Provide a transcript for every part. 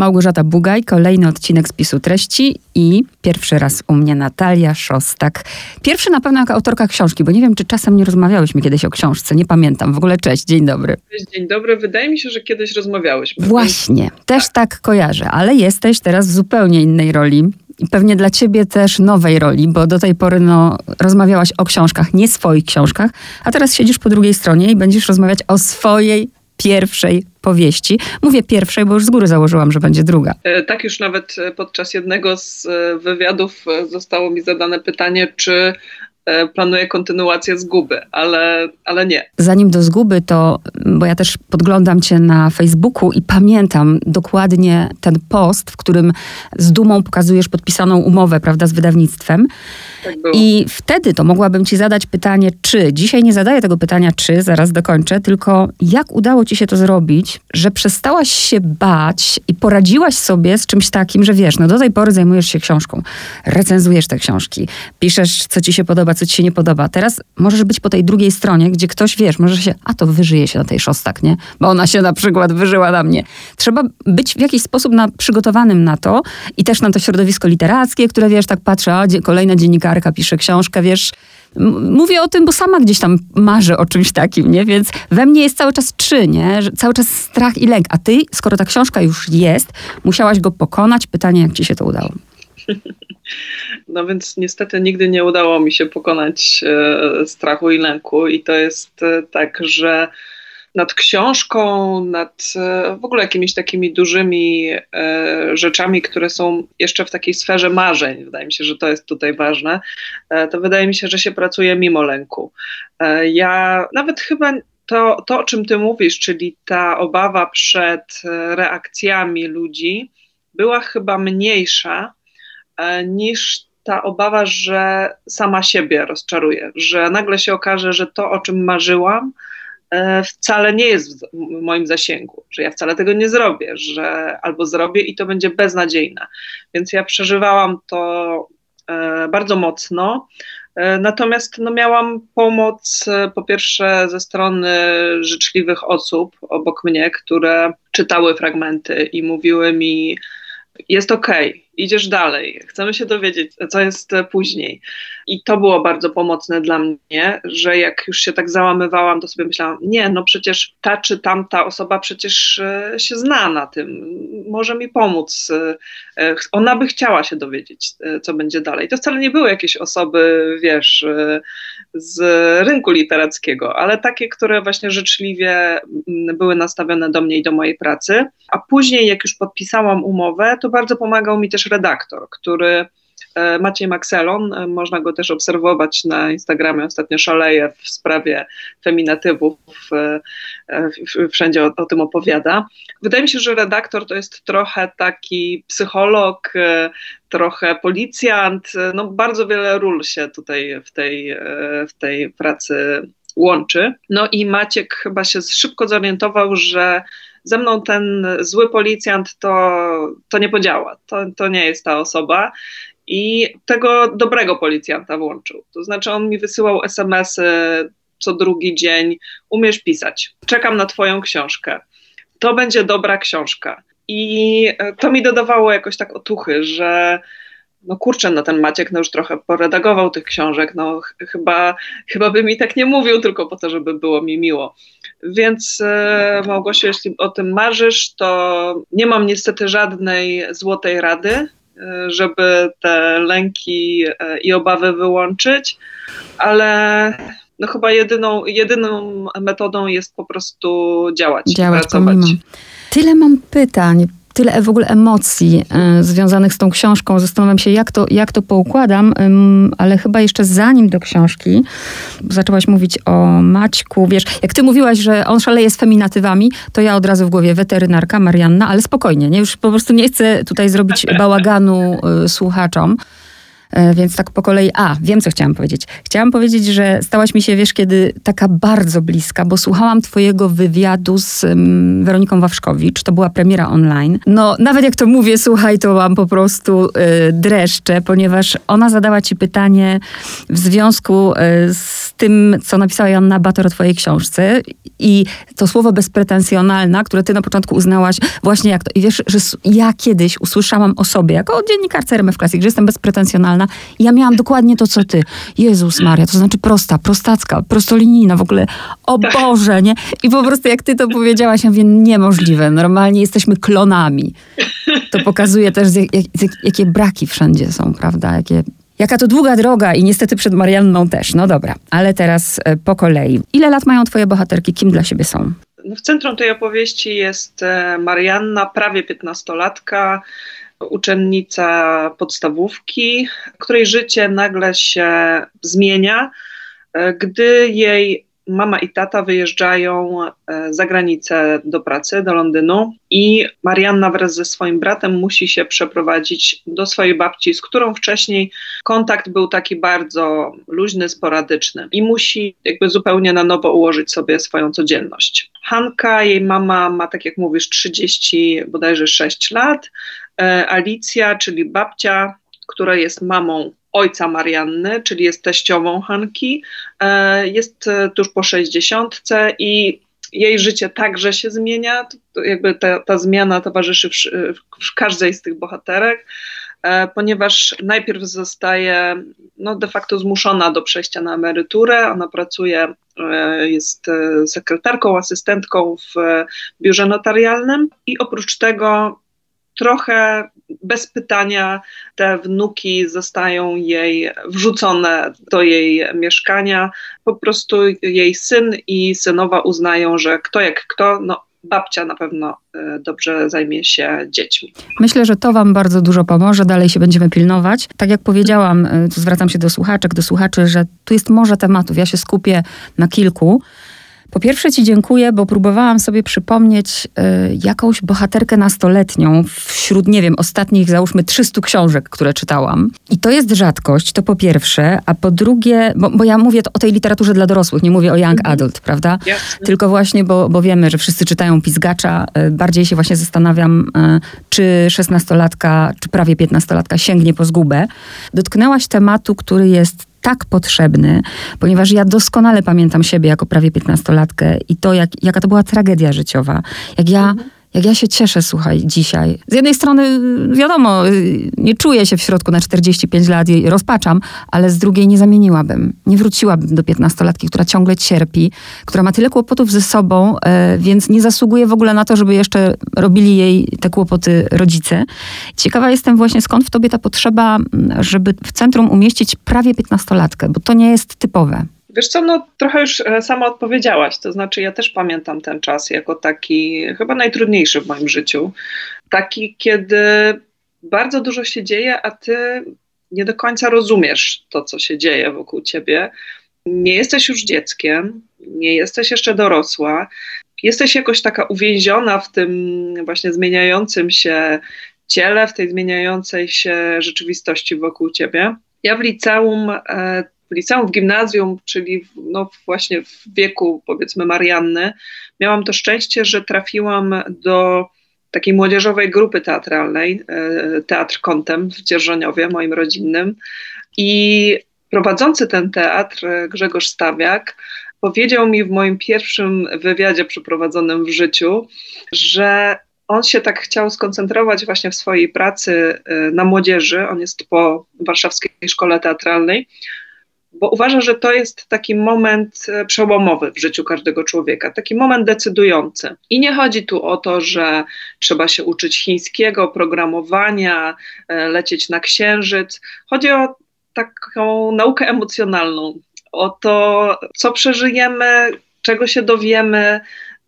Małgorzata Bugaj, kolejny odcinek spisu treści i pierwszy raz u mnie Natalia Szostak. Pierwszy na pewno jako autorka książki, bo nie wiem, czy czasem nie rozmawiałyśmy kiedyś o książce, nie pamiętam. W ogóle cześć, dzień dobry. Cześć, dzień dobry. Wydaje mi się, że kiedyś rozmawiałyśmy. Właśnie, też tak. tak kojarzę, ale jesteś teraz w zupełnie innej roli. I pewnie dla ciebie też nowej roli, bo do tej pory no, rozmawiałaś o książkach, nie swoich książkach, a teraz siedzisz po drugiej stronie i będziesz rozmawiać o swojej pierwszej powieści. Mówię pierwszej, bo już z góry założyłam, że będzie druga. E, tak już nawet e, podczas jednego z e, wywiadów zostało mi zadane pytanie, czy E, planuję kontynuację zguby, ale, ale nie. Zanim do zguby, to, bo ja też podglądam cię na Facebooku i pamiętam dokładnie ten post, w którym z dumą pokazujesz podpisaną umowę, prawda, z wydawnictwem. Tak I wtedy to mogłabym ci zadać pytanie, czy. Dzisiaj nie zadaję tego pytania, czy, zaraz dokończę, tylko jak udało ci się to zrobić, że przestałaś się bać i poradziłaś sobie z czymś takim, że wiesz, no do tej pory zajmujesz się książką, recenzujesz te książki, piszesz, co ci się podoba, co ci się nie podoba. Teraz możesz być po tej drugiej stronie, gdzie ktoś, wiesz, może się, a to wyżyje się na tej szostak, nie? Bo ona się na przykład wyżyła na mnie. Trzeba być w jakiś sposób na, przygotowanym na to i też na to środowisko literackie, które, wiesz, tak patrzę, a kolejna dziennikarka pisze książkę, wiesz, Mówię o tym, bo sama gdzieś tam marzę o czymś takim, nie? Więc we mnie jest cały czas czy, nie? Cały czas strach i lęk. A ty, skoro ta książka już jest, musiałaś go pokonać. Pytanie, jak ci się to udało? No więc niestety nigdy nie udało mi się pokonać e, strachu i lęku, i to jest e, tak, że nad książką, nad e, w ogóle jakimiś takimi dużymi e, rzeczami, które są jeszcze w takiej sferze marzeń, wydaje mi się, że to jest tutaj ważne, e, to wydaje mi się, że się pracuje mimo lęku. Ja nawet chyba to, to, o czym ty mówisz, czyli ta obawa przed reakcjami ludzi, była chyba mniejsza niż ta obawa, że sama siebie rozczaruję, że nagle się okaże, że to, o czym marzyłam, wcale nie jest w moim zasięgu, że ja wcale tego nie zrobię, że albo zrobię i to będzie beznadziejne. Więc ja przeżywałam to e, bardzo mocno. Natomiast no, miałam pomoc po pierwsze ze strony życzliwych osób obok mnie, które czytały fragmenty i mówiły mi, jest okej, okay, idziesz dalej, chcemy się dowiedzieć, co jest później. I to było bardzo pomocne dla mnie, że jak już się tak załamywałam, to sobie myślałam, nie, no przecież ta czy tamta osoba przecież e, się zna na tym, może mi pomóc. E, ona by chciała się dowiedzieć, e, co będzie dalej. To wcale nie były jakieś osoby, wiesz, z rynku literackiego, ale takie, które właśnie życzliwie były nastawione do mnie i do mojej pracy. A później, jak już podpisałam umowę, to bardzo pomagał mi też redaktor, który e, Maciej Maxelon, e, można go też obserwować na Instagramie, ostatnio szaleje w sprawie feminatywów, e, wszędzie o, o, tym opowiada. Wydaje mi się, że redaktor to jest trochę taki psycholog, trochę policjant, no bardzo wiele ról się tutaj w tej, w tej pracy łączy. No i Maciek chyba się szybko zorientował, że ze mną ten zły policjant to, to nie podziała, to, to nie jest ta osoba. I tego dobrego policjanta włączył. To znaczy, on mi wysyłał SMS-y co drugi dzień. Umiesz pisać. Czekam na Twoją książkę. To będzie dobra książka. I to mi dodawało jakoś tak otuchy, że no kurczę, no ten Maciek no już trochę poredagował tych książek, no ch chyba, chyba by mi tak nie mówił tylko po to, żeby było mi miło. Więc e, Małgosiu, jeśli o tym marzysz, to nie mam niestety żadnej złotej rady, e, żeby te lęki e, i obawy wyłączyć, ale no chyba jedyną, jedyną metodą jest po prostu działać, działać pracować. Pomimo. Tyle mam pytań tyle w ogóle emocji y, związanych z tą książką. Zastanawiam się, jak to, jak to poukładam, ale chyba jeszcze zanim do książki, zaczęłaś mówić o Maćku. Wiesz, jak ty mówiłaś, że on szaleje z feminatywami, to ja od razu w głowie weterynarka Marianna, ale spokojnie, nie? już po prostu nie chcę tutaj zrobić bałaganu y, słuchaczom. E, więc tak po kolei, a, wiem co chciałam powiedzieć. Chciałam powiedzieć, że stałaś mi się, wiesz, kiedy taka bardzo bliska, bo słuchałam twojego wywiadu z um, Weroniką Wawrzkowicz, to była premiera online. No, nawet jak to mówię, słuchaj, to mam po prostu y, dreszcze, ponieważ ona zadała ci pytanie w związku y, z tym, co napisała Janna Bator o twojej książce i to słowo bezpretensjonalna, które ty na początku uznałaś właśnie jak to. I wiesz, że ja kiedyś usłyszałam o sobie, jako dziennikarce RMF Classic, że jestem bezpretensjonalna i ja miałam dokładnie to, co ty. Jezus Maria, to znaczy prosta, prostacka, prostolinijna w ogóle. O tak. Boże, nie? I po prostu jak ty to powiedziałaś, ja mówię, niemożliwe. Normalnie jesteśmy klonami. To pokazuje też, jak, jak, jakie braki wszędzie są, prawda? Jakie Jaka to długa droga i niestety przed Marianną też. No dobra, ale teraz e, po kolei. Ile lat mają twoje bohaterki? Kim dla siebie są? W centrum tej opowieści jest e, Marianna, prawie 15-latka, uczennica podstawówki, której życie nagle się zmienia, e, gdy jej mama i tata wyjeżdżają e, za granicę do pracy, do Londynu i Marianna wraz ze swoim bratem musi się przeprowadzić do swojej babci, z którą wcześniej kontakt był taki bardzo luźny, sporadyczny i musi jakby zupełnie na nowo ułożyć sobie swoją codzienność. Hanka, jej mama ma, tak jak mówisz, 30, bodajże 6 lat. E, Alicja, czyli babcia, która jest mamą ojca Marianny, czyli jest teściową Hanki, e, jest tuż po sześćdziesiątce i jej życie także się zmienia. Jakby ta, ta zmiana towarzyszy w, w, każdej z tych bohaterek, e, ponieważ najpierw zostaje no, de facto zmuszona do przejścia na emeryturę. Ona pracuje, jest sekretarką, asystentką w biurze notarialnym i oprócz tego trochę bez pytania te wnuki zostają jej wrzucone do jej mieszkania. Po prostu jej syn i synowa uznają, że kto jak kto, no babcia na pewno e, dobrze zajmie się dziećmi. Myślę, że to Wam bardzo dużo pomoże. Dalej się będziemy pilnować. Tak jak powiedziałam, e, zwracam się do słuchaczek, do słuchaczy, że tu jest morze tematów. Ja się skupię na kilku. Po pierwsze Ci dziękuję, bo próbowałam sobie przypomnieć y, jakąś bohaterkę nastoletnią wśród, nie wiem, ostatnich załóżmy 300 książek, które czytałam. I to jest rzadkość, to po pierwsze, a po drugie, bo, bo ja mówię o tej literaturze dla dorosłych, nie mówię o young mhm. adult, prawda? Jasne. Tylko właśnie, bo, bo wiemy, że wszyscy czytają Pizgacza, y, bardziej się właśnie zastanawiam, y, czy szesnastolatka, czy prawie piętnastolatka sięgnie po zgubę. Dotknęłaś tematu, który jest tak potrzebny, ponieważ ja doskonale pamiętam siebie jako prawie piętnastolatkę i to, jak, jaka to była tragedia życiowa. Jak ja mhm jak ja się cieszę, słuchaj, dzisiaj. Z jednej strony, wiadomo, nie czuję się w środku na 45 lat i rozpaczam, ale z drugiej nie zamieniłabym. Nie wróciłabym do 15-latki, która ciągle cierpi, która ma tyle kłopotów ze sobą, e, więc nie zasługuje w ogóle na to, żeby jeszcze robili jej te kłopoty rodzice. Ciekawa jestem właśnie, skąd w tobie ta potrzeba, żeby w centrum umieścić prawie 15-latkę, bo to nie jest typowe. Wiesz co, no trochę już e, sama odpowiedziałaś, to znaczy ja też pamiętam ten czas jako taki chyba najtrudniejszy w moim życiu. Taki, kiedy bardzo dużo się dzieje, a ty nie do końca rozumiesz to, co się dzieje wokół ciebie. Nie jesteś już dzieckiem, nie jesteś jeszcze dorosła, jesteś jakoś taka uwięziona w tym właśnie zmieniającym się ciele, w tej zmieniającej się rzeczywistości wokół ciebie. Ja w liceum e, w liceum, w gimnazjum, czyli w, no właśnie w wieku powiedzmy Marianny, miałam to szczęście, że trafiłam do takiej młodzieżowej grupy teatralnej, e, Teatr Kątem w Dzierżoniowie, moim rodzinnym. I prowadzący ten teatr, Grzegorz Stawiak, powiedział mi w moim pierwszym wywiadzie przeprowadzonym w życiu, że on się tak chciał skoncentrować właśnie w swojej pracy e, na młodzieży. On jest po Warszawskiej Szkole Teatralnej, bo uważa, że to jest taki moment e, przełomowy w życiu każdego człowieka, taki moment decydujący. I nie chodzi tu o to, że trzeba się uczyć chińskiego, programowania, e, lecieć na księżyc. Chodzi o taką naukę emocjonalną, o to, co przeżyjemy, czego się dowiemy,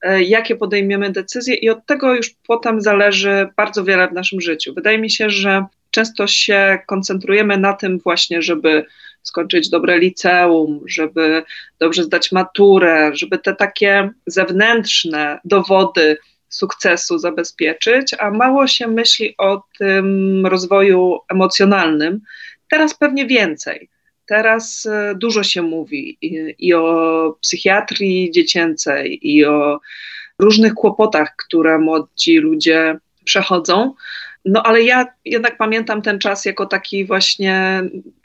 e, jakie podejmiemy decyzje, i od tego już potem zależy bardzo wiele w naszym życiu. Wydaje mi się, że często się koncentrujemy na tym właśnie, żeby skończyć dobre liceum, żeby dobrze zdać maturę, żeby te takie zewnętrzne dowody sukcesu zabezpieczyć, a mało się myśli o tym rozwoju emocjonalnym, Teraz pewnie więcej. Teraz e, dużo się mówi i, i o psychiatrii dziecięcej, i o różnych kłopotach, które młodzi ludzie przechodzą. No ale ja jednak pamiętam ten czas jako taki właśnie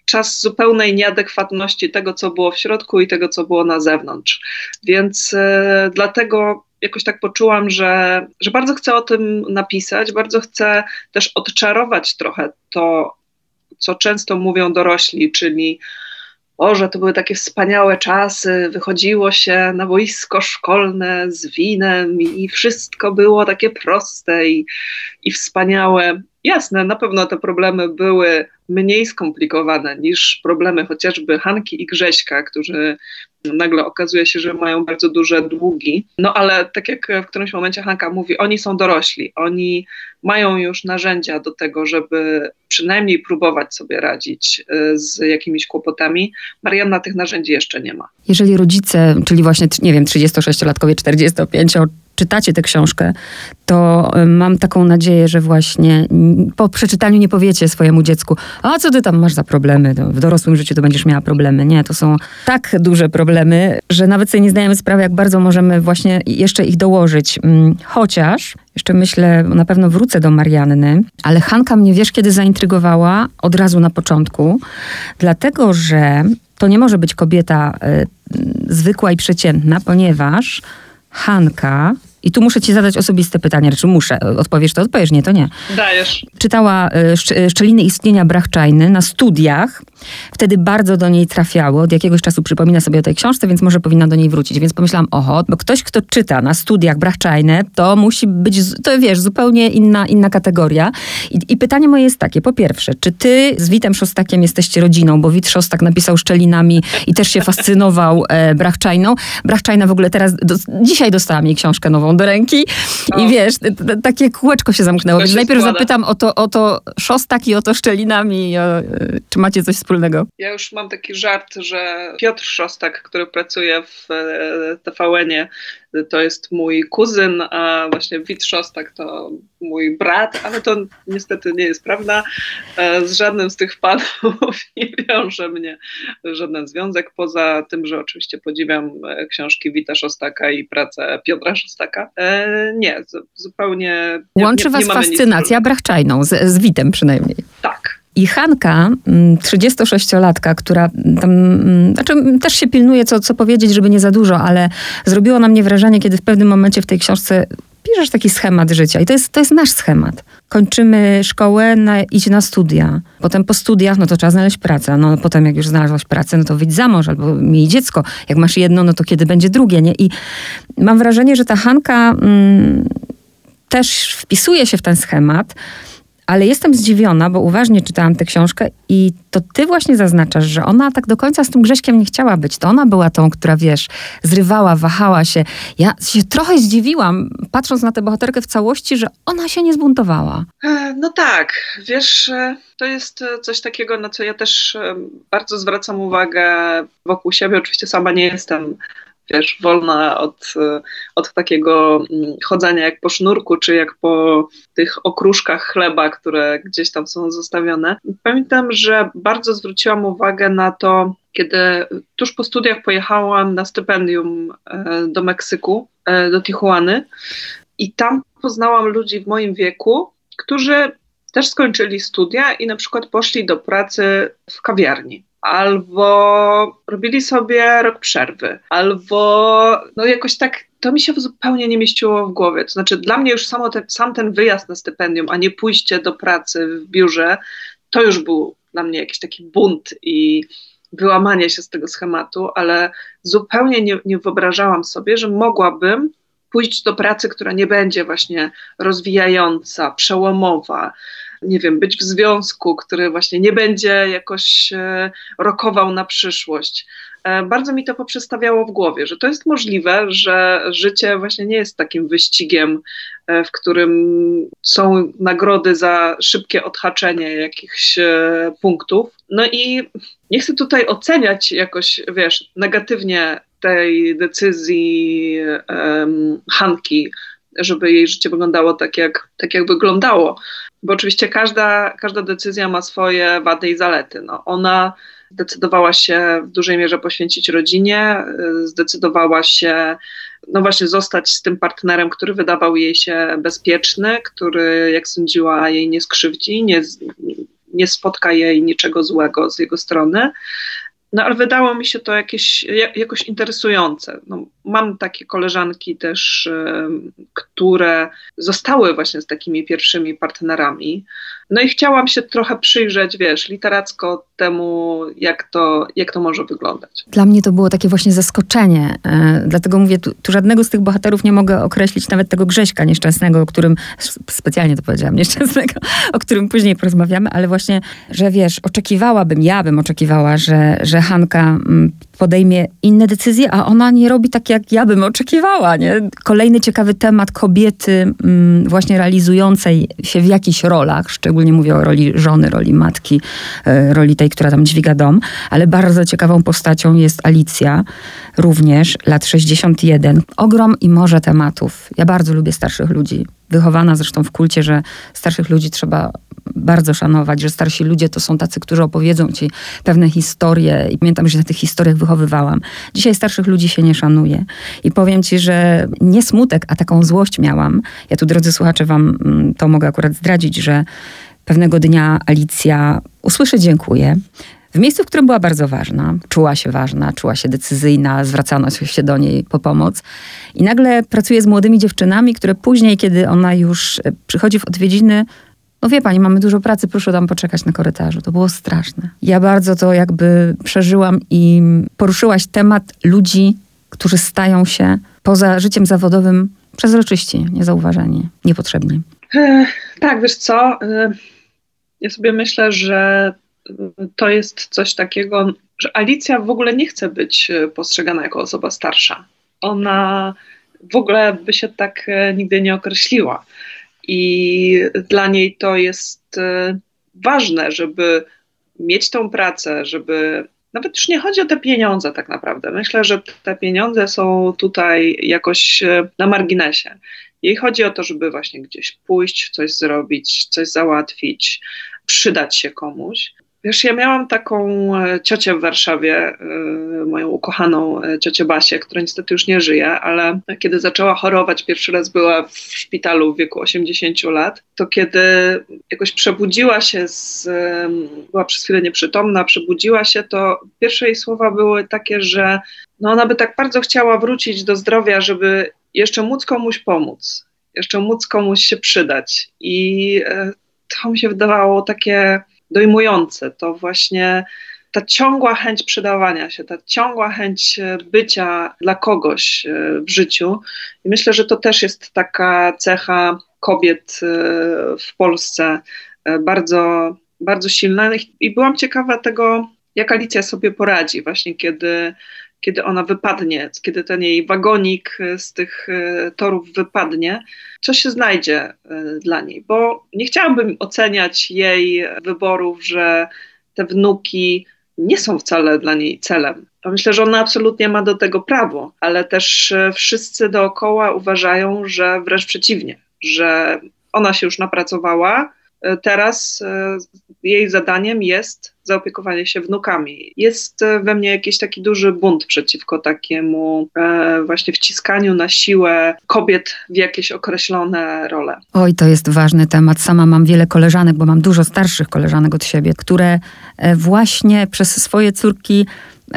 czas zupełnej nieadekwatności tego, co było w środku i tego, co było na zewnątrz. Więc e, dlatego jakoś tak poczułam, że, że bardzo chcę o tym napisać, bardzo chcę też odczarować trochę to, co często mówią dorośli, czyli o, że to były takie wspaniałe czasy, wychodziło się na boisko szkolne z winem i wszystko było takie proste i, i wspaniałe. Jasne, na pewno te problemy były mniej skomplikowane niż problemy chociażby Hanki i Grześka, którzy nagle okazuje się, że mają bardzo duże długi. No ale tak jak w którymś momencie Hanka mówi, oni są dorośli, oni mają już narzędzia do tego, żeby przynajmniej próbować sobie radzić y, z jakimiś kłopotami. Marianna tych narzędzi jeszcze nie ma. Jeżeli rodzice, czyli właśnie, nie wiem, 36-latkowie, 45 czytacie tę książkę, to y, mam taką nadzieję, że właśnie po przeczytaniu nie powiecie swojemu dziecku, a co ty tam masz za problemy? No, w dorosłym życiu to będziesz miała problemy. Nie, to są tak duże problemy, że nawet sobie nie zdajemy sprawy, jak bardzo możemy właśnie jeszcze ich dołożyć. Mm, chociaż jeszcze myślę, na pewno wrócę do Marianny, ale Hanka mnie wiesz, kiedy zaintrygowała? Od razu na początku, dlatego że to nie może być kobieta y, zwykła i przeciętna, ponieważ Hanka i tu muszę ci zadać osobiste pytanie, czy muszę. Odpowiesz to, odpowiesz, nie, to nie. Dajesz. Czytała y, Szczeliny istnienia Brachczajny na studiach. Wtedy bardzo do niej trafiało. Od jakiegoś czasu przypomina sobie o tej książce, więc może powinna do niej wrócić. Więc pomyślałam, oho, bo ktoś, kto czyta na studiach Brachczajne, to musi być, to wiesz, zupełnie inna, inna kategoria. I, I, pytanie moje jest takie, po pierwsze, czy ty z Witem Szostakiem jesteście rodziną, bo Wit Szostak napisał Szczelinami i też się fascynował e, Brachczajną. Brachczajna w ogóle teraz, do, dzisiaj dostałam jej książkę nową do ręki o. i wiesz, takie kółeczko się zamknęło. Więc najpierw składa. zapytam o to, o to Szostak i o to Szczelinami. O, czy macie coś wspólnego? Ja już mam taki żart, że Piotr Szostak, który pracuje w e, TVN-ie, to jest mój kuzyn, a właśnie Wit Szostak to mój brat, ale to niestety nie jest prawda. E, z żadnym z tych panów nie wiąże mnie żaden związek, poza tym, że oczywiście podziwiam e, książki Wita Szostaka i pracę Piotra Szostaka. Nie, zupełnie... Łączy nie, nie, was fascynacja brachczajną, z, z Witem przynajmniej. Tak, i Hanka, 36-latka, mm, która tam, mm, znaczy też się pilnuje, co, co powiedzieć, żeby nie za dużo, ale zrobiło na mnie wrażenie, kiedy w pewnym momencie w tej książce piszesz taki schemat życia. I to jest, to jest nasz schemat. Kończymy szkołę, na, idź na studia. Potem po studiach, no to trzeba znaleźć pracę. No potem jak już znalazłaś pracę, no to wyjdź za mąż albo miej dziecko. Jak masz jedno, no to kiedy będzie drugie, nie? I mam wrażenie, że ta Hanka mm, też wpisuje się w ten schemat, ale jestem zdziwiona, bo uważnie czytałam tę książkę i to ty właśnie zaznaczasz, że ona tak do końca z tym Grześkiem nie chciała być. To ona była tą, która, wiesz, zrywała, wahała się. Ja się trochę zdziwiłam, patrząc na tę bohaterkę w całości, że ona się nie zbuntowała. E, no tak, wiesz, e, to jest e, coś takiego, na co ja też bardzo zwracam uwagę wokół siebie. Oczywiście sama nie jestem wiesz, wolna od, od takiego mm, chodzenia jak po sznurku, czy jak po tych okruszkach chleba, które gdzieś tam są zostawione. Pamiętam, że bardzo zwróciłam uwagę na to, kiedy tuż po studiach pojechałam na stypendium e, do Meksyku, e, do Tijuany i tam poznałam ludzi w moim wieku, którzy też skończyli studia i na przykład poszli do pracy w kawiarni albo robili sobie rok przerwy, albo no jakoś tak to mi się zupełnie nie mieściło w głowie. To znaczy, dla mnie już te, sam ten wyjazd na stypendium, a nie pójście do pracy w biurze, to już był dla mnie jakiś taki bunt i wyłamanie się z tego schematu, ale zupełnie nie, nie wyobrażałam sobie, że mogłabym pójść do pracy, która nie będzie właśnie rozwijająca, przełomowa, nie wiem, być w związku, który właśnie nie będzie jakoś e, rokował na przyszłość. E, bardzo mi to poprzestawiało w głowie, że to jest możliwe, że życie właśnie nie jest takim wyścigiem, e, w którym są nagrody za szybkie odhaczenie jakichś punktów. No i nie chcę tutaj oceniać jakoś, wiesz, negatywnie tej decyzji um, Hanki, żeby jej życie wyglądało tak, jak, tak jak wyglądało. Bo oczywiście każda, każda decyzja ma swoje wady i zalety. No, ona zdecydowała się w dużej mierze poświęcić rodzinie, zdecydowała się no właśnie zostać z tym partnerem, który wydawał jej się bezpieczny, który, jak sądziła, jej nie skrzywdzi, nie, nie spotka jej niczego złego z jego strony. No ale wydało mi się to jakieś, jakoś interesujące. No, mam takie koleżanki też, które zostały właśnie z takimi pierwszymi partnerami. No i chciałam się trochę przyjrzeć, wiesz, literacko temu, jak to, jak to może wyglądać. Dla mnie to było takie właśnie zaskoczenie. E, dlatego mówię, tu, tu, żadnego z tych bohaterów nie mogę określić, nawet tego Grześka nieszczęsnego, o którym, specjalnie to powiedziałam, nieszczęsnego, o którym później porozmawiamy, ale właśnie, że wiesz, oczekiwałabym, ja bym oczekiwała, że, że Hanka mm, podejmie inne decyzje, a ona nie robi tak, jak ja bym oczekiwała. Nie? Kolejny ciekawy temat kobiety mm, właśnie realizującej się w jakichś rolach, szczególnie mówię o roli żony, roli matki, e, roli tej, która tam dźwiga dom, ale bardzo ciekawą postacią jest Alicja, również lat 61. Ogrom i morze tematów. Ja bardzo lubię starszych ludzi. Wychowana zresztą w kulcie, że starszych ludzi trzeba bardzo szanować, że starsi ludzie to są tacy, którzy opowiedzą ci pewne historie i pamiętam, że na tych historiach wychowywałam. Dzisiaj starszych ludzi się nie szanuje i powiem ci, że nie smutek, a taką złość miałam. Ja tu, drodzy słuchacze, wam mm, to mogę akurat zdradzić, że pewnego dnia Alicja usłyszy dziękuję. W miejscu, w którym była bardzo ważna, czuła się ważna, czuła się decyzyjna, zwracano się do niej po pomoc. I nagle pracuje z młodymi dziewczynami, które później, kiedy ona już e, przychodzi w odwiedziny, no wie pani, mamy dużo pracy, proszę tam poczekać na korytarzu. To było straszne. Ja bardzo to jakby przeżyłam i poruszyłaś temat ludzi, którzy stają się poza życiem zawodowym przezroczyści, niezauważeni, niepotrzebni. E, tak, wiesz co? E, ja sobie myślę, że to jest coś takiego, że Alicja w ogóle nie chce być postrzegana jako osoba starsza. Ona w ogóle by się tak e, nigdy nie określiła. I dla niej to jest e, ważne, żeby mieć tą pracę, żeby nawet już nie chodzi o te pieniądze tak naprawdę. Myślę, że te pieniądze są tutaj jakoś e, na marginesie. Jej chodzi o to, żeby właśnie gdzieś pójść, coś zrobić, coś załatwić, przydać się komuś. Wiesz, ja miałam taką e, ciocię w Warszawie, e, moją ukochaną e, ciocię Basię, która niestety już nie żyje, ale kiedy zaczęła chorować, pierwszy raz była w szpitalu w wieku 80 lat, to kiedy jakoś przebudziła się, z, była przez chwilę nieprzytomna, przebudziła się, to pierwsze jej słowa były takie, że no ona by tak bardzo chciała wrócić do zdrowia, żeby jeszcze móc komuś pomóc, jeszcze móc komuś się przydać. I to mi się wydawało takie dojmujące. To właśnie ta ciągła chęć przydawania się, ta ciągła chęć e, bycia dla kogoś e, w życiu. I myślę, że to też jest taka cecha kobiet e, w Polsce bardzo, bardzo silna. I byłam ciekawa tego, jak Alicja sobie poradzi, właśnie kiedy kiedy ona wypadnie, kiedy ten jej wagonik e, z tych e, torów wypadnie, co się znajdzie e, dla niej. Bo nie chciałabym oceniać jej wyborów, że te wnuki nie są wcale dla niej celem. Myślę, że ona absolutnie ma do tego prawo, ale też wszyscy dookoła uważają, że wręcz przeciwnie, że ona się już napracowała, teraz jej zadaniem jest zaopiekowanie się wnukami. Jest e, we mnie jakiś taki duży bunt przeciwko takiemu e, właśnie wciskaniu na siłę kobiet w jakieś określone role. Oj, to jest ważny temat. Sama mam wiele koleżanek, bo mam dużo starszych koleżanek od siebie, które e, właśnie przez swoje córki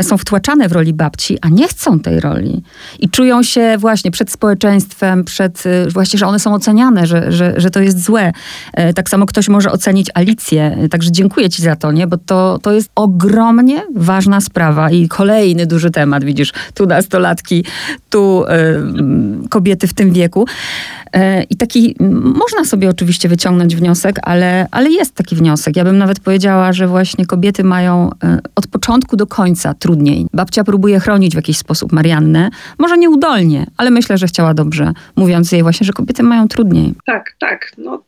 są wtłaczane w roli babci, a nie chcą tej roli. I czują się właśnie przed społeczeństwem, przed, y, właśnie, że one są oceniane, że, że, że to jest złe. E, tak samo ktoś może ocenić Alicję. Także dziękuję ci za to, nie? bo to, to jest ogromnie ważna sprawa i kolejny duży temat, widzisz, tu nastolatki, tu y, kobiety w tym wieku. E, I taki, można sobie oczywiście wyciągnąć wniosek, ale, ale jest taki wniosek. Ja bym nawet powiedziała, że właśnie kobiety mają od początku do końca trudniej. Babcia próbuje chronić w jakiś sposób Mariannę, może nieudolnie, ale myślę, że chciała dobrze, mówiąc jej właśnie, że kobiety mają trudniej. Tak, tak. No,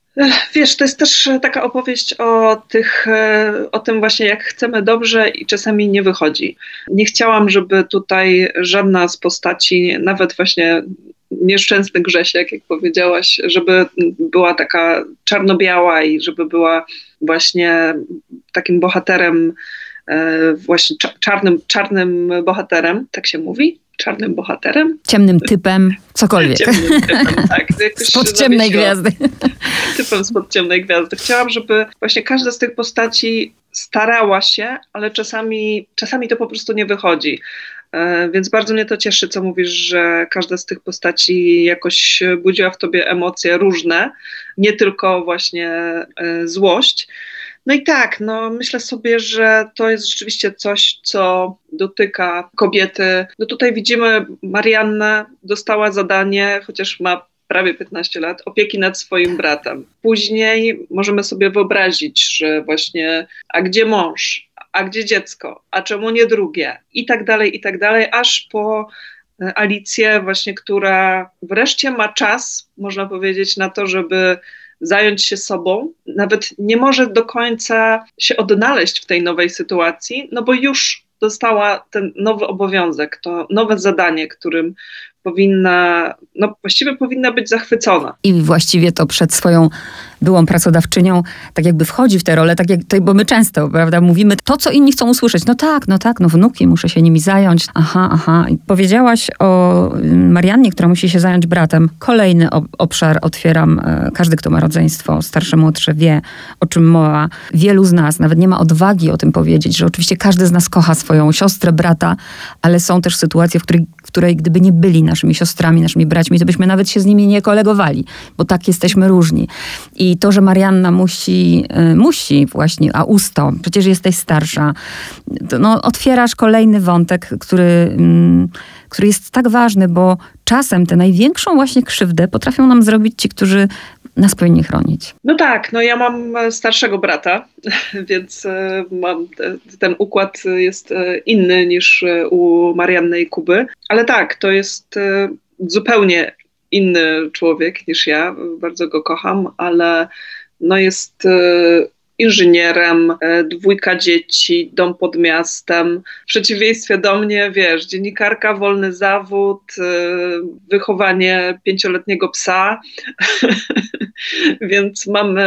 Wiesz, to jest też taka opowieść o, tych, e, o tym właśnie, jak chcemy dobrze i czasami nie wychodzi. Nie chciałam, żeby tutaj żadna z postaci, nawet właśnie nieszczęsny Grzesiek, jak powiedziałaś, żeby była taka czarno-biała i żeby była właśnie takim bohaterem, e, właśnie czarnym, czarnym bohaterem, tak się mówi? Czarnym bohaterem? Ciemnym typem, cokolwiek. Ciemnym typem, tak. Spod ciemnej gwiazdy. Typem spod ciemnej gwiazdy. Chciałam, żeby właśnie każda z tych postaci starała się, ale czasami, czasami to po prostu nie wychodzi. E, więc bardzo mnie to cieszy, co mówisz, że każda z tych postaci jakoś budziła w tobie emocje różne, nie tylko właśnie e, złość. No i tak, no myślę sobie, że to jest rzeczywiście coś, co dotyka kobiety. No tutaj widzimy, Marianna dostała zadanie, chociaż ma prawie 15 lat, opieki nad swoim bratem. Później możemy sobie wyobrazić, że właśnie, a gdzie mąż? a gdzie dziecko, a czemu nie drugie, i tak dalej, i tak dalej, aż po e, Alicję właśnie, która wreszcie ma czas, można powiedzieć, na to, żeby zająć się sobą, nawet nie może do końca się odnaleźć w tej nowej sytuacji, no bo już dostała ten nowy obowiązek, to nowe zadanie, którym powinna, no właściwie powinna być zachwycona. I właściwie to przed swoją byłą pracodawczynią tak jakby wchodzi w tę rolę, tak jak, bo my często, prawda, mówimy to, co inni chcą usłyszeć. No tak, no tak, no wnuki, muszę się nimi zająć. Aha, aha. I powiedziałaś o Mariannie, która musi się zająć bratem. Kolejny obszar otwieram. E, każdy, kto ma rodzeństwo, starsze, młodsze, wie, o czym mowa. Wielu z nas nawet nie ma odwagi o tym powiedzieć, że oczywiście każdy z nas kocha swoją siostrę, brata, ale są też sytuacje, w której, w której gdyby nie byli naszymi siostrami, naszymi braćmi, to byśmy nawet się z nimi nie kolegowali, bo tak jesteśmy różni. I to, że Marianna musi, y, musi właśnie, a usto, przecież jesteś starsza, no, otwierasz kolejny wątek, który, mm, który jest tak ważny, bo czasem tę największą właśnie krzywdę potrafią nam zrobić ci, którzy nas powinni chronić. No tak, no ja mam starszego brata, więc e, mam ten układ jest e, inny niż e, u Marianny i Kuby, ale tak, to jest zupełnie inny człowiek niż ja, bardzo go kocham, ale no jest inżynierem, dwójka dzieci, dom pod miastem. W przeciwieństwie do mnie, wiesz, dziennikarka, wolny zawód, wychowanie pięcioletniego psa. Więc mamy,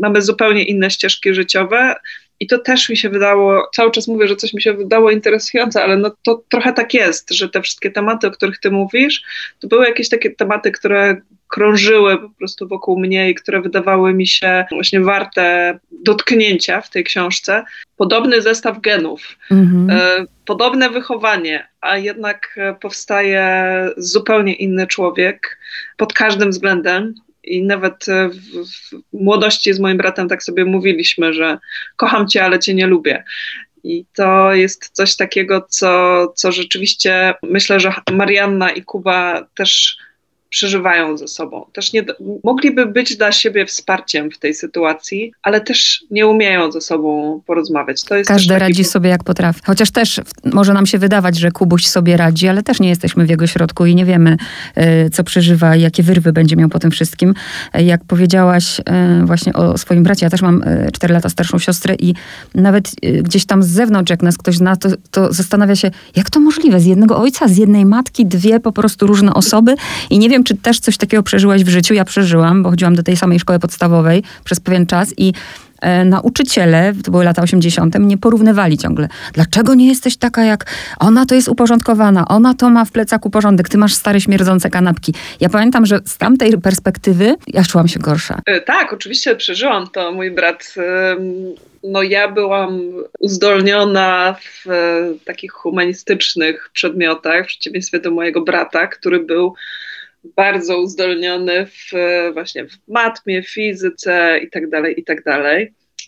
mamy zupełnie inne ścieżki życiowe. I to też mi się wydało, cały czas mówię, że coś mi się wydało interesujące, ale no to trochę tak jest, że te wszystkie tematy, o których ty mówisz, to były jakieś takie tematy, które krążyły po prostu wokół mnie i które wydawały mi się właśnie warte dotknięcia w tej książce. Podobny zestaw genów, mhm. e, podobne wychowanie, a jednak powstaje zupełnie inny człowiek pod każdym względem. I nawet w, w młodości z moim bratem tak sobie mówiliśmy, że kocham cię, ale cię nie lubię. I to jest coś takiego, co, co rzeczywiście myślę, że Marianna i Kuba też przeżywają ze sobą. Też nie, mogliby być dla siebie wsparciem w tej sytuacji, ale też nie umieją ze sobą porozmawiać. Każdy radzi sobie jak potrafi. Chociaż też może nam się wydawać, że Kubuś sobie radzi, ale też nie jesteśmy w jego środku i nie wiemy, e, co przeżywa i jakie wyrwy będzie miał po tym wszystkim. Jak powiedziałaś e, właśnie o swoim bracie, ja też mam 4 lata starszą siostrę i nawet gdzieś tam z zewnątrz, jak nas ktoś zna, to, to zastanawia się, jak to możliwe? Z jednego ojca, z jednej matki, dwie po prostu różne osoby i nie wiem, czy też coś takiego przeżyłaś w życiu. Ja przeżyłam, bo chodziłam do tej samej szkoły podstawowej przez pewien czas i e, nauczyciele, to były lata 80., mnie porównywali ciągle. Dlaczego nie jesteś taka jak ona to jest uporządkowana, ona to ma w plecaku porządek, ty masz stare śmierdzące kanapki. Ja pamiętam, że z tamtej perspektywy ja czułam się gorsza. E, tak, oczywiście przeżyłam to. Mój brat no ja byłam uzdolniona w e, takich humanistycznych przedmiotach, w przeciwieństwie do mojego brata, który był bardzo uzdolniony w, właśnie w matmie, fizyce i tak dalej, i tak.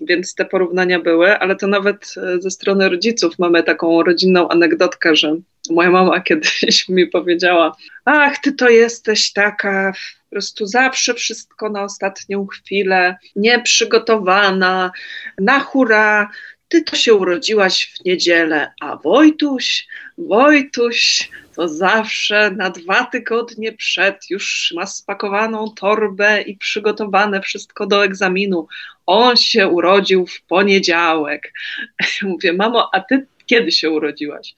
Więc te porównania były, ale to nawet e, ze strony rodziców mamy taką rodzinną anegdotkę, że moja mama kiedyś mi powiedziała: Ach, ty to jesteś taka po prostu zawsze wszystko na ostatnią chwilę, nieprzygotowana, na hura. Ty to się urodziłaś w niedzielę, a Wojtuś, Wojtuś to zawsze na dwa tygodnie przed już ma spakowaną torbę i przygotowane wszystko do egzaminu. On się urodził w poniedziałek. Mówię, mamo, a ty kiedy się urodziłaś?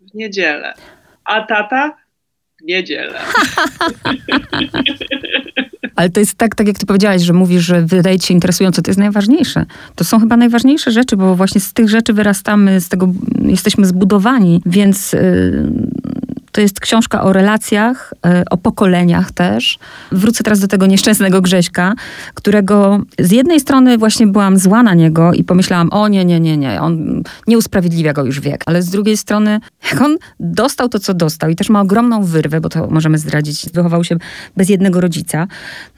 W niedzielę. A tata? w niedzielę. Ale to jest tak, tak jak ty powiedziałaś, że mówisz, że wydaje ci się interesujące, to jest najważniejsze. To są chyba najważniejsze rzeczy, bo właśnie z tych rzeczy wyrastamy, z tego jesteśmy zbudowani, więc yy, to jest książka o relacjach, e, o pokoleniach też. Wrócę teraz do tego nieszczęsnego Grześka, którego z jednej strony właśnie byłam zła na niego i pomyślałam, o nie, nie, nie, nie, on nie usprawiedliwia go już wiek. Ale z drugiej strony, jak on dostał to, co dostał i też ma ogromną wyrwę, bo to możemy zdradzić, wychował się bez jednego rodzica,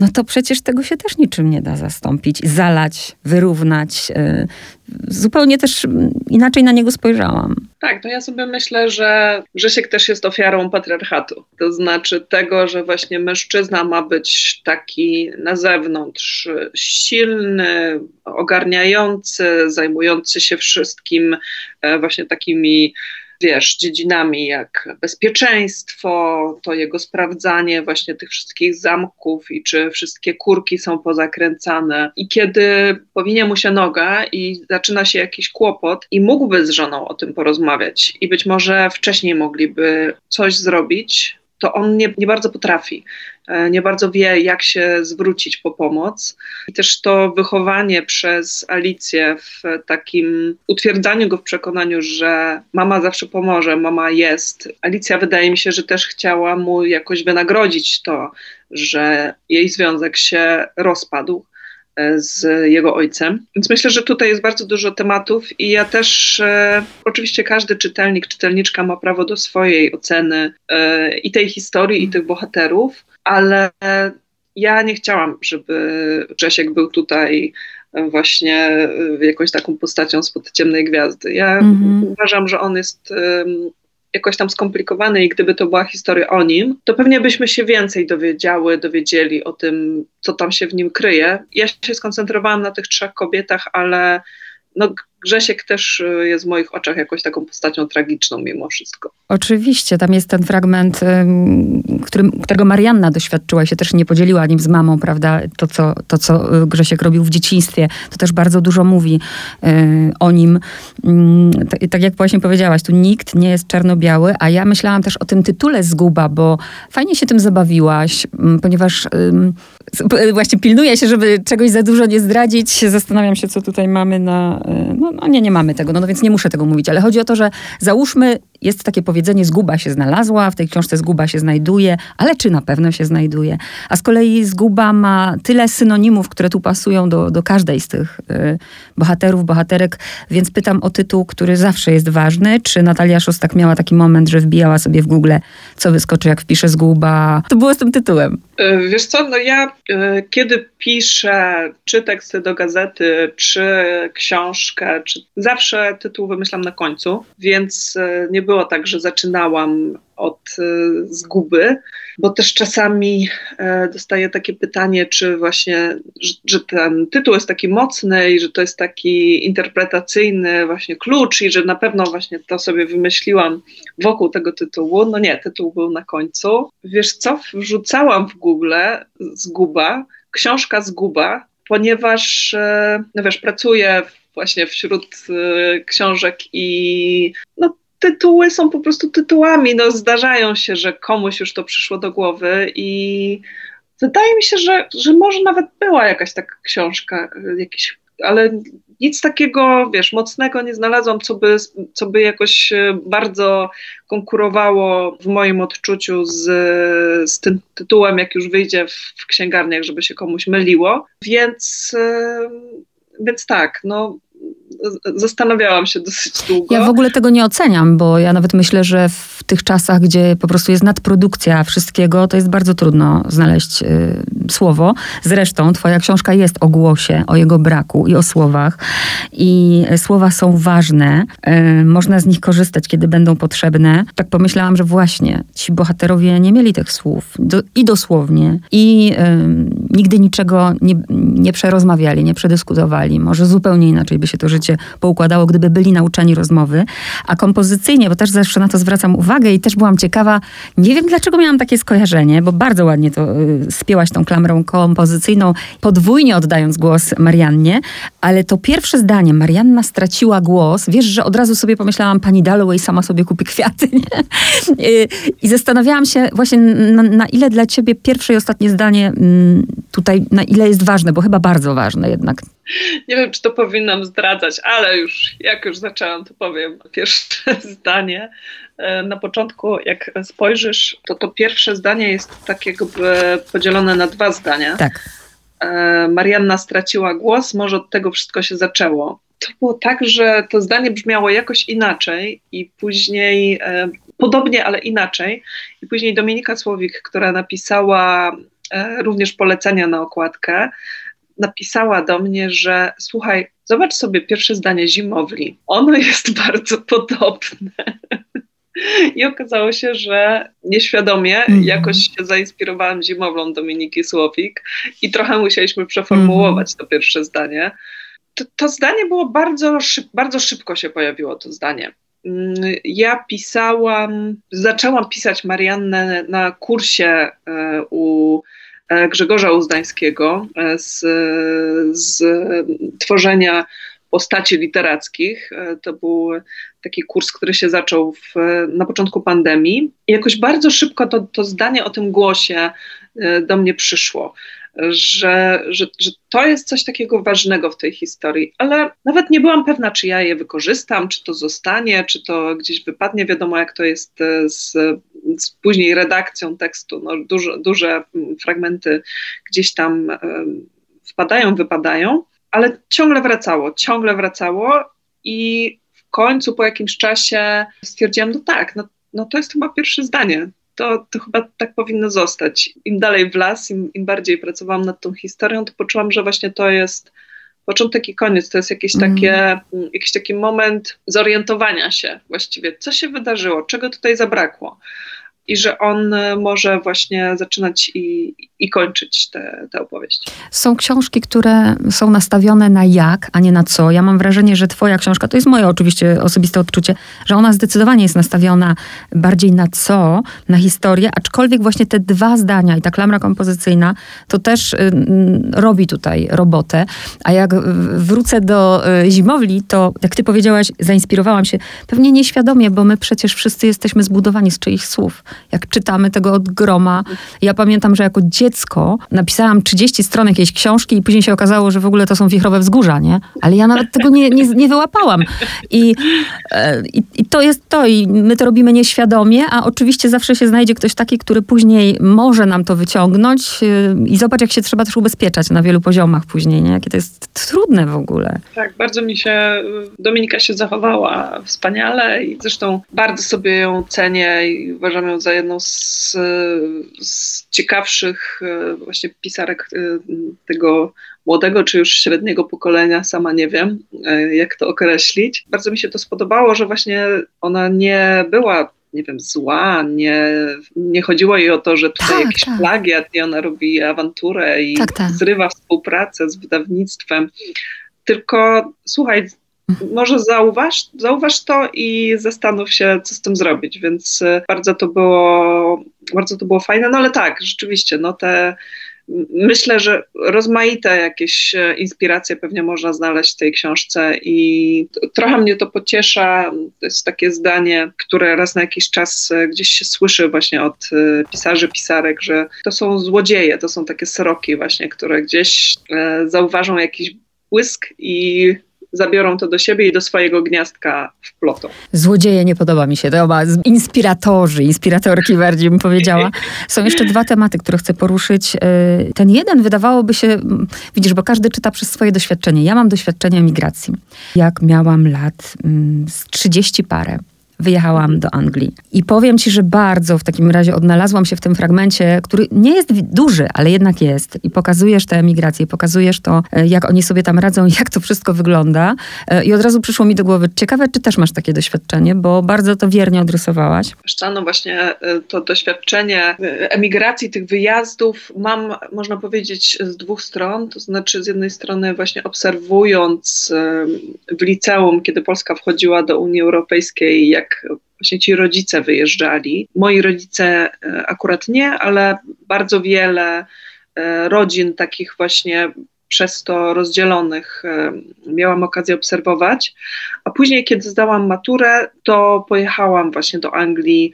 no to przecież tego się też niczym nie da zastąpić, zalać, wyrównać. Zupełnie też inaczej na niego spojrzałam. Tak, no ja sobie myślę, że Grzesiek też jest ofiarą patriarchatu. To znaczy tego, że właśnie mężczyzna ma być taki na zewnątrz silny, ogarniający, zajmujący się wszystkim e, właśnie takimi wiesz, dziedzinami jak bezpieczeństwo, to jego sprawdzanie właśnie tych wszystkich zamków i czy wszystkie kurki są pozakręcane. I kiedy powinie mu się noga i zaczyna się jakiś kłopot i mógłby z żoną o tym porozmawiać i być może wcześniej mogliby coś zrobić, to on nie, nie bardzo potrafi. E, nie bardzo wie, jak się zwrócić po pomoc. I też to wychowanie przez Alicję w takim utwierdzaniu go w przekonaniu, że mama zawsze pomoże, mama jest. Alicja wydaje mi się, że też chciała mu jakoś wynagrodzić to, że jej związek się rozpadł e, z jego ojcem. Więc myślę, że tutaj jest bardzo dużo tematów i ja też, e, oczywiście każdy czytelnik, czytelniczka ma prawo do swojej oceny e, i tej historii, i tych bohaterów, ale ja nie chciałam, żeby Grzesiek był tutaj właśnie jakąś taką postacią spod ciemnej gwiazdy. Ja mhm. uważam, że on jest um, jakoś tam skomplikowany i gdyby to była historia o nim, to pewnie byśmy się więcej dowiedziały, dowiedzieli o tym, co tam się w nim kryje. Ja się skoncentrowałam na tych trzech kobietach, ale no, Grzesiek też y, jest w moich oczach jakoś taką postacią tragiczną mimo wszystko. Oczywiście, tam jest ten fragment, którym, którego Marianna doświadczyła i się też nie podzieliła nim z mamą, prawda? To co, to, co y, Grzesiek robił w dzieciństwie, to też bardzo dużo mówi y, o nim. I tak jak właśnie powiedziałaś, tu nikt nie jest czarno-biały, a ja myślałam też o tym tytule Zguba, bo fajnie się tym zabawiłaś, ponieważ właśnie pilnuję się, żeby czegoś za dużo nie zdradzić. Zastanawiam się, co tutaj mamy na... No, no nie, nie mamy tego, no, no więc nie muszę tego mówić, ale chodzi o to, że załóżmy, jest takie powiedzenie, zguba się znalazła, w tej książce zguba się znajduje, ale czy na pewno się znajduje? A z kolei zguba ma tyle synonimów, które tu pasują do, do każdej z tych y, bohaterów, bohaterek, więc pytam o tytuł, który zawsze jest ważny. Czy Natalia Szostak miała taki moment, że wbijała sobie w Google, co wyskoczy, jak wpisze zguba? To było z tym tytułem. E, wiesz co, no ja e, kiedy piszę czy teksty do gazety, czy książkę, czy zawsze tytuł wymyślam na końcu, więc e, nie było tak, że zaczynałam od zguby, bo też czasami dostaję takie pytanie, czy właśnie, że ten tytuł jest taki mocny i że to jest taki interpretacyjny właśnie klucz i że na pewno właśnie to sobie wymyśliłam wokół tego tytułu. No nie, tytuł był na końcu. Wiesz co, wrzucałam w Google zguba, książka zguba, ponieważ, e, no wiesz, pracuję właśnie wśród e, książek i no, tytuły są po prostu tytułami. No, zdarzają się, że komuś już to przyszło do głowy i wydaje mi się, że, że może nawet była jakaś taka książka, e, jakiś ale nic takiego, wiesz, mocnego nie znalazłam, co by, co by jakoś e, bardzo konkurowało w moim odczuciu z, z tym tytułem, jak już wyjdzie w, księgarniach, żeby się komuś myliło. Więc, e, więc tak, no zastanawiałam się dosyć długo. Ja w ogóle tego nie oceniam, bo ja nawet myślę, że w tych czasach, gdzie po prostu jest nadprodukcja wszystkiego, to jest bardzo trudno znaleźć y, słowo. Zresztą twoja książka jest o głosie, o jego braku i o słowach. I słowa są ważne. Y, można z nich korzystać, kiedy będą potrzebne. Tak pomyślałam, że właśnie ci bohaterowie nie mieli tych słów. Do, I dosłownie. I y, nigdy niczego nie, nie przerozmawiali, nie przedyskutowali. Może zupełnie inaczej by się to życie się poukładało, gdyby byli nauczeni rozmowy. A kompozycyjnie, bo też zawsze na to zwracam uwagę i też byłam ciekawa, nie wiem dlaczego miałam takie skojarzenie, bo bardzo ładnie to y, spięłaś tą klamrą kompozycyjną, podwójnie oddając głos Mariannie, ale to pierwsze zdanie, Marianna straciła głos, wiesz, że od razu sobie pomyślałam, pani Dalloway sama sobie kupi kwiaty, nie? Y, I zastanawiałam się właśnie, na, na ile dla ciebie pierwsze i ostatnie zdanie mm, tutaj, na ile jest ważne, bo chyba bardzo ważne jednak. Nie wiem, czy to powinnam zdradzać, ale już, jak już zaczęłam, to powiem pierwsze zdanie. E, na początku, jak spojrzysz, to to pierwsze zdanie jest tak jakby podzielone na dwa zdania. Tak. E, Marianna straciła głos, może od tego wszystko się zaczęło. To było tak, że to zdanie brzmiało jakoś inaczej i później e, podobnie, ale inaczej. I później Dominika Słowik, która napisała również polecenia na okładkę, napisała do mnie, że słuchaj, zobacz sobie pierwsze zdanie Zimowli. Ono jest bardzo podobne. I okazało się, że nieświadomie mm. jakoś się zainspirowałam zimowlą Dominiki Słowik i trochę musieliśmy przeformułować mm. to pierwsze zdanie. To, to zdanie było bardzo, szyb, bardzo szybko się pojawiło, to zdanie. Mm, ja pisałam, zaczęłam pisać Mariannę na kursie e, u Grzegorza Uzdańskiego e, z, z tworzenia postaci literackich. E, to był taki kurs, który się zaczął w, na początku pandemii. I jakoś bardzo szybko to, to zdanie o tym głosie e, do mnie przyszło. Że, że, że to jest coś takiego ważnego w tej historii, ale nawet nie byłam pewna, czy ja je wykorzystam, czy to zostanie, czy to gdzieś wypadnie. Wiadomo, jak to jest e, z, z później redakcją tekstu. No, duże, duże fragmenty gdzieś tam wpadają, wypadają ale ciągle wracało, ciągle wracało i w końcu po jakimś czasie stwierdziłam, no tak, no, no to jest chyba pierwsze zdanie. To, to chyba tak powinno zostać. Im dalej w las, im, im bardziej pracowałam nad tą historią, to poczułam, że właśnie to jest początek i koniec. To jest jakieś mm. takie, jakiś taki moment zorientowania się właściwie, co się wydarzyło, czego tutaj zabrakło i że on e, może właśnie zaczynać i, i kończyć tę opowieść. Są książki, które są nastawione na jak, a nie na co. Ja mam wrażenie, że twoja książka, to jest moje oczywiście osobiste odczucie, że ona zdecydowanie jest nastawiona bardziej na co, na historię, aczkolwiek właśnie te dwa zdania i ta klamra kompozycyjna, to też y, robi tutaj robotę. A jak wrócę do y, Zimowli, to jak ty powiedziałaś, zainspirowałam się pewnie nieświadomie, bo my przecież wszyscy jesteśmy zbudowani z czyichś słów jak czytamy tego od groma. Ja pamiętam, że jako dziecko napisałam 30 stron jakiejś książki i później się okazało, że w ogóle to są wichrowe wzgórza, nie? Ale ja nawet tego nie, nie, nie wyłapałam. I, e, i, I to jest to. I my to robimy nieświadomie, a oczywiście zawsze się znajdzie ktoś taki, który później może nam to wyciągnąć e, i zobacz, jak się trzeba też ubezpieczać na wielu poziomach później, nie? Jakie to jest trudne w ogóle. Tak, bardzo mi się, Dominika się zachowała wspaniale i zresztą bardzo sobie ją cenię i uważam ją za jedną z, z ciekawszych e, właśnie pisarek e, tego młodego czy już średniego pokolenia, sama nie wiem, e, jak to określić. Bardzo mi się to spodobało, że właśnie ona nie była nie wiem, zła, nie, nie chodziło jej o to, że tutaj tak, jakiś tak. plagiat i ona robi awanturę i tak, tak. zrywa współpracę z wydawnictwem. Tylko słuchaj, może zauważ, zauważ to i zastanów się, co z tym zrobić, więc e, bardzo to było, bardzo to było fajne, no ale tak, rzeczywiście, no te myślę, że rozmaite jakieś e, inspiracje pewnie można znaleźć w tej książce i trochę mnie to pociesza. To jest takie zdanie, które raz na jakiś czas e, gdzieś się słyszy właśnie od pisarzy, pisarek, że to są złodzieje, to są takie sroki właśnie, które gdzieś zauważą jakiś błysk i zabiorą to do siebie i do swojego gniazdka wplotą. Złodzieje nie podoba mi się, to chyba inspiratorzy, inspiratorki bardziej bym powiedziała. Są jeszcze dwa tematy, które chcę poruszyć. Y, ten jeden wydawałoby się, widzisz, bo każdy czyta przez swoje doświadczenie. Ja mam doświadczenie emigracji. Jak miałam lat z 30 parę, wyjechałam do Anglii. I powiem ci, że bardzo w takim razie odnalazłam się w tym fragmencie, który nie jest duży, ale jednak jest. I pokazujesz tę emigrację, pokazujesz to, e, jak oni sobie tam radzą, jak to wszystko wygląda. E, I od razu przyszło mi do głowy, ciekawe, czy też masz takie doświadczenie, bo bardzo to wiernie odrysowałaś. No właśnie e, to doświadczenie emigracji, tych wyjazdów mam, można powiedzieć, z dwóch stron. To znaczy z jednej strony właśnie obserwując w liceum, kiedy Polska wchodziła do Unii Europejskiej, jak właśnie ci rodzice wyjeżdżali. Moi rodzice e, akurat nie, ale bardzo wiele e, rodzin takich właśnie przez to rozdzielonych e, miałam okazję obserwować. A później, kiedy zdałam maturę, to pojechałam właśnie do Anglii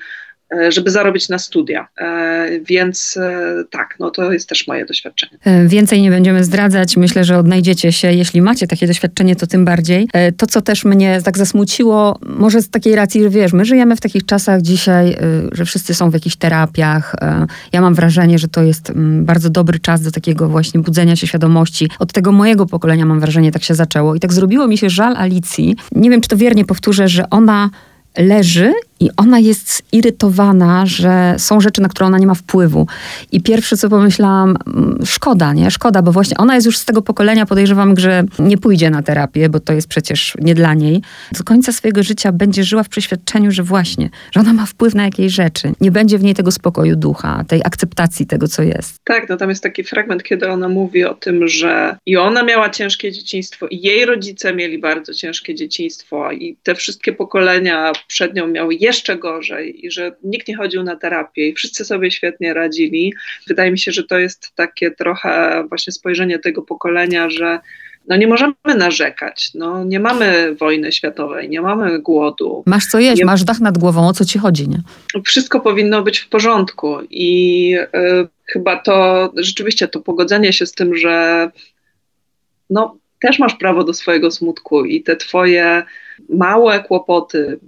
żeby zarobić na studia. E, więc e, tak, no to jest też moje doświadczenie. Więcej nie będziemy zdradzać. Myślę, że odnajdziecie się, jeśli macie takie doświadczenie, to tym bardziej. To, co też mnie tak zasmuciło, może z takiej racji, wiesz, my żyjemy w takich czasach dzisiaj, że wszyscy są w jakichś terapiach. Ja mam wrażenie, że to jest mm, bardzo dobry czas do takiego właśnie budzenia się świadomości. Od tego mojego pokolenia mam wrażenie, tak się zaczęło. I tak zrobiło mi się żal Alicji. Nie wiem, czy to wiernie powtórzę, że ona leży i ona jest zirytowana, że są rzeczy, na które ona nie ma wpływu. I pierwsze, co pomyślałam, mm, szkoda, nie? Szkoda, bo właśnie ona jest już z tego pokolenia, podejrzewam, że nie pójdzie na terapię, bo to jest przecież nie dla niej. Do końca swojego życia będzie żyła w przeświadczeniu, że właśnie, że ona ma wpływ na jakieś rzeczy. Nie będzie w niej tego spokoju ducha, tej akceptacji tego, co jest. Tak, no tam jest taki fragment, kiedy ona mówi o tym, że i ona miała ciężkie dzieciństwo, i jej rodzice mieli bardzo ciężkie dzieciństwo, i te wszystkie pokolenia przed nią miały jeszcze gorzej i że nikt nie chodził na terapię i wszyscy sobie świetnie radzili. Wydaje mi się, że to jest takie trochę właśnie spojrzenie tego pokolenia, że no nie możemy narzekać. No, nie mamy wojny światowej, nie mamy głodu. Masz co jeść, nie... masz dach nad głową, o co ci chodzi, nie? Wszystko powinno być w porządku i y, chyba to rzeczywiście to pogodzenie się z tym, że no, też masz prawo do swojego smutku i te twoje małe kłopoty,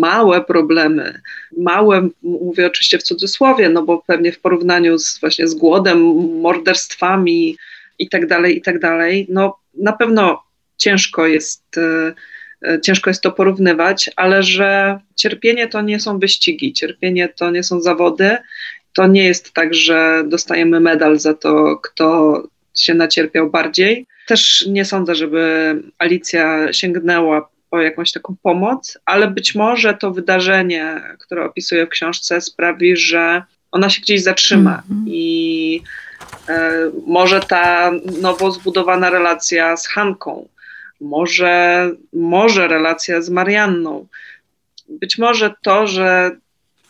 małe problemy, małe, mówię oczywiście w cudzysłowie, no bo pewnie w porównaniu z, właśnie z głodem, morderstwami tak tak dalej, no na pewno ciężko jest, e, e, ciężko jest to porównywać, ale że cierpienie to nie są wyścigi, cierpienie to nie są zawody, to nie jest tak, że dostajemy medal za to, kto się nacierpiał bardziej. Też nie sądzę, żeby Alicja sięgnęła po jakąś taką pomoc, ale być może to wydarzenie, które opisuję w książce, sprawi, że ona się gdzieś zatrzyma mm -hmm. i e, może ta nowo zbudowana relacja z Hanką, może, może relacja z Marianną, być może to, że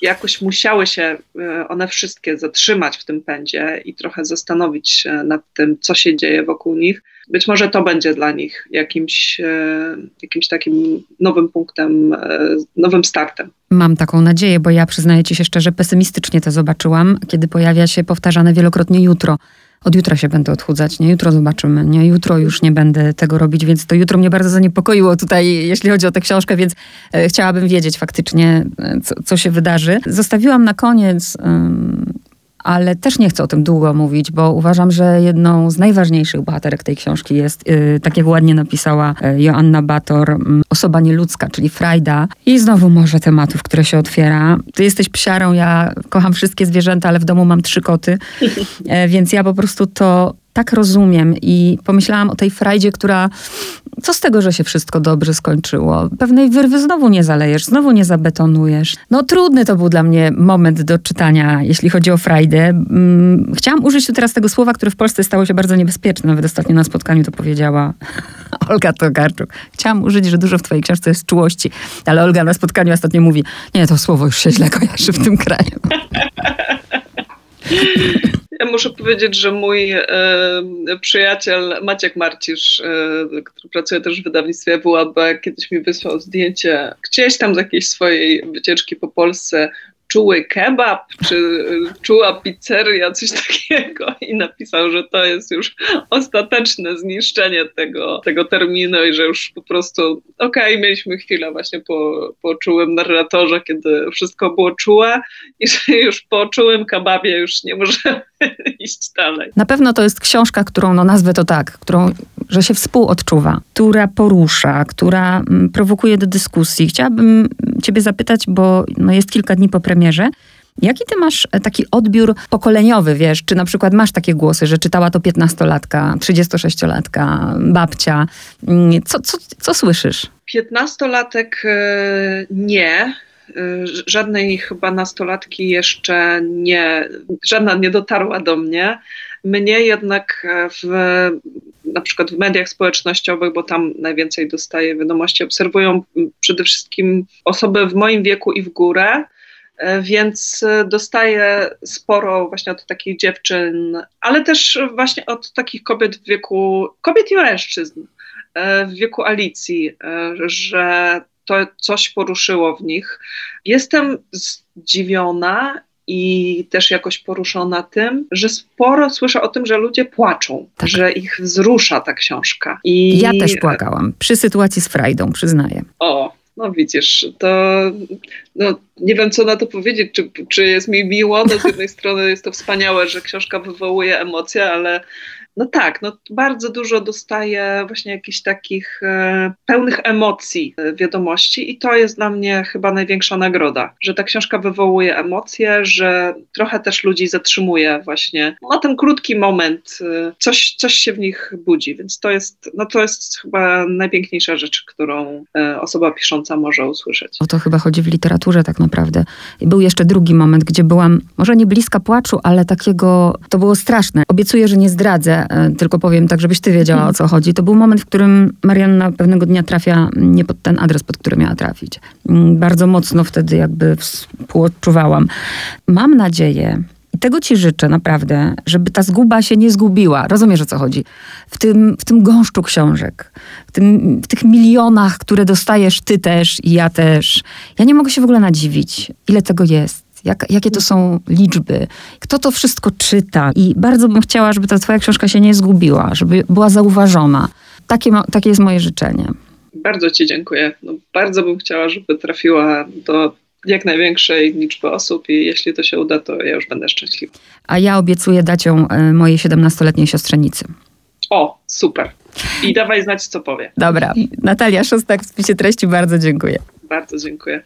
jakoś musiały się e, one wszystkie zatrzymać w tym pędzie i trochę zastanowić się nad tym, co się dzieje wokół nich. Być może to będzie dla nich jakimś, e, jakimś takim nowym punktem, e, nowym startem. Mam taką nadzieję, bo ja przyznaję ci się szczerze, pesymistycznie to zobaczyłam, kiedy pojawia się powtarzane wielokrotnie jutro od jutra się będę odchudzać, nie? Jutro zobaczymy, nie? Jutro już nie będę tego robić, więc to jutro mnie bardzo zaniepokoiło tutaj, jeśli chodzi o tę książkę, więc e, chciałabym wiedzieć faktycznie, e, co, co, się wydarzy. Zostawiłam na koniec ale też nie chcę o tym długo mówić, bo uważam, że jedną z najważniejszych bohaterek tej książki jest, yy, tak jak ładnie napisała yy, Joanna Bator, yy, osoba nieludzka, czyli Frajda. I znowu może tematów, które się otwiera. Ty jesteś psiarą, ja kocham wszystkie zwierzęta, ale w domu mam trzy koty, e, więc ja po prostu to tak rozumiem i pomyślałam o tej frajdzie, która co z tego, że się wszystko dobrze skończyło? Pewnej wyrwy znowu nie zalejesz, znowu nie zabetonujesz. No trudny to był dla mnie moment do czytania, jeśli chodzi o frajdę. Mm, chciałam użyć tu teraz tego słowa, które w Polsce stało się bardzo niebezpieczne. Nawet ostatnio na spotkaniu to powiedziała Olga Tokarczuk. Chciałam użyć, że dużo w twojej książce jest czułości, ale Olga na spotkaniu ostatnio mówi, nie, to słowo już się źle kojarzy w tym kraju. Ja muszę powiedzieć, że mój e, przyjaciel Maciek Marcisz, e, który pracuje też w wydawnictwie WAB, kiedyś mi wysłał zdjęcie gdzieś tam z jakiejś swojej wycieczki po Polsce. Czuły kebab, czy czuła pizzeria, coś takiego. I napisał, że to jest już ostateczne zniszczenie tego, tego terminu i że już po prostu okej, okay, mieliśmy chwilę właśnie po, po czułym narratorze, kiedy wszystko było czułe i że już po czułym kebabie już nie możemy iść dalej. Na pewno to jest książka, którą, no nazwę to tak, którą, że się współodczuwa, która porusza, która mm, prowokuje do dyskusji. Chciałabym ciebie zapytać, bo no, jest kilka dni po premierze, Jaki ty masz e, taki odbiór pokoleniowy, wiesz? Czy na przykład masz takie głosy, że czytała to 15-latka, 36-latka, babcia? Mm, co, co, co słyszysz? 15-latek e, nie. E, żadnej chyba nastolatki jeszcze nie, żadna nie dotarła do mnie. Mnie jednak w, na przykład w mediach społecznościowych, bo tam najwięcej dostaję wiadomości, obserwują przede wszystkim osoby w moim wieku i w górę E, więc e, dostaję sporo właśnie od takich dziewczyn, ale też właśnie od takich kobiet w wieku, kobiet i mężczyzn e, w wieku Alicji, że to coś poruszyło w nich. Jestem zdziwiona i też jakoś poruszona tym, że sporo słyszę o tym, że ludzie płaczą, tak. że ich wzrusza ta książka. I... Ja też płakałam przy sytuacji z Frajdą, przyznaję. O, no widzisz, to no, nie wiem, co na to powiedzieć, czy, czy jest mi miło. No, z jednej strony jest to wspaniałe, że książka wywołuje emocje, ale no tak, no bardzo dużo dostaję właśnie jakichś takich e, pełnych emocji e, wiadomości i to jest dla mnie chyba największa nagroda, że ta książka wywołuje emocje, że trochę też ludzi zatrzymuje właśnie na ten krótki moment, e, coś, coś się w nich budzi, więc to jest, no to jest chyba najpiękniejsza rzecz, którą e, osoba pisząca może usłyszeć. O to chyba chodzi w literaturze tak naprawdę. I był jeszcze drugi moment, gdzie byłam może nie bliska płaczu, ale takiego, to było straszne. Obiecuję, że nie zdradzę, tylko powiem tak, żebyś ty wiedziała o co chodzi. To był moment, w którym Marianna pewnego dnia trafia nie pod ten adres, pod który miała trafić. Mm, bardzo mocno wtedy jakby współodczuwałam. Mam nadzieję, i tego ci życzę naprawdę, żeby ta zguba się nie zgubiła. Rozumiesz o co chodzi? W tym, w tym gąszczu książek, w, tym, w tych milionach, które dostajesz ty też i ja też. Ja nie mogę się w ogóle nadziwić, ile tego jest jak, jakie to są liczby, kto to wszystko czyta. I bardzo bym chciała, żeby ta twoja książka się nie zgubiła, żeby była zauważona. Takie, takie jest moje życzenie. Bardzo ci dziękuję. No, bardzo bym chciała, żeby trafiła do jak największej liczby osób i jeśli to się uda, to ja już będę szczęśliwa. A ja obiecuję dać ją e, mojej 17-letniej siostrzenicy. O, super. I dawaj znać, co powie. Dobra. Natalia Szostak w spisie treści, bardzo dziękuję. Bardzo dziękuję.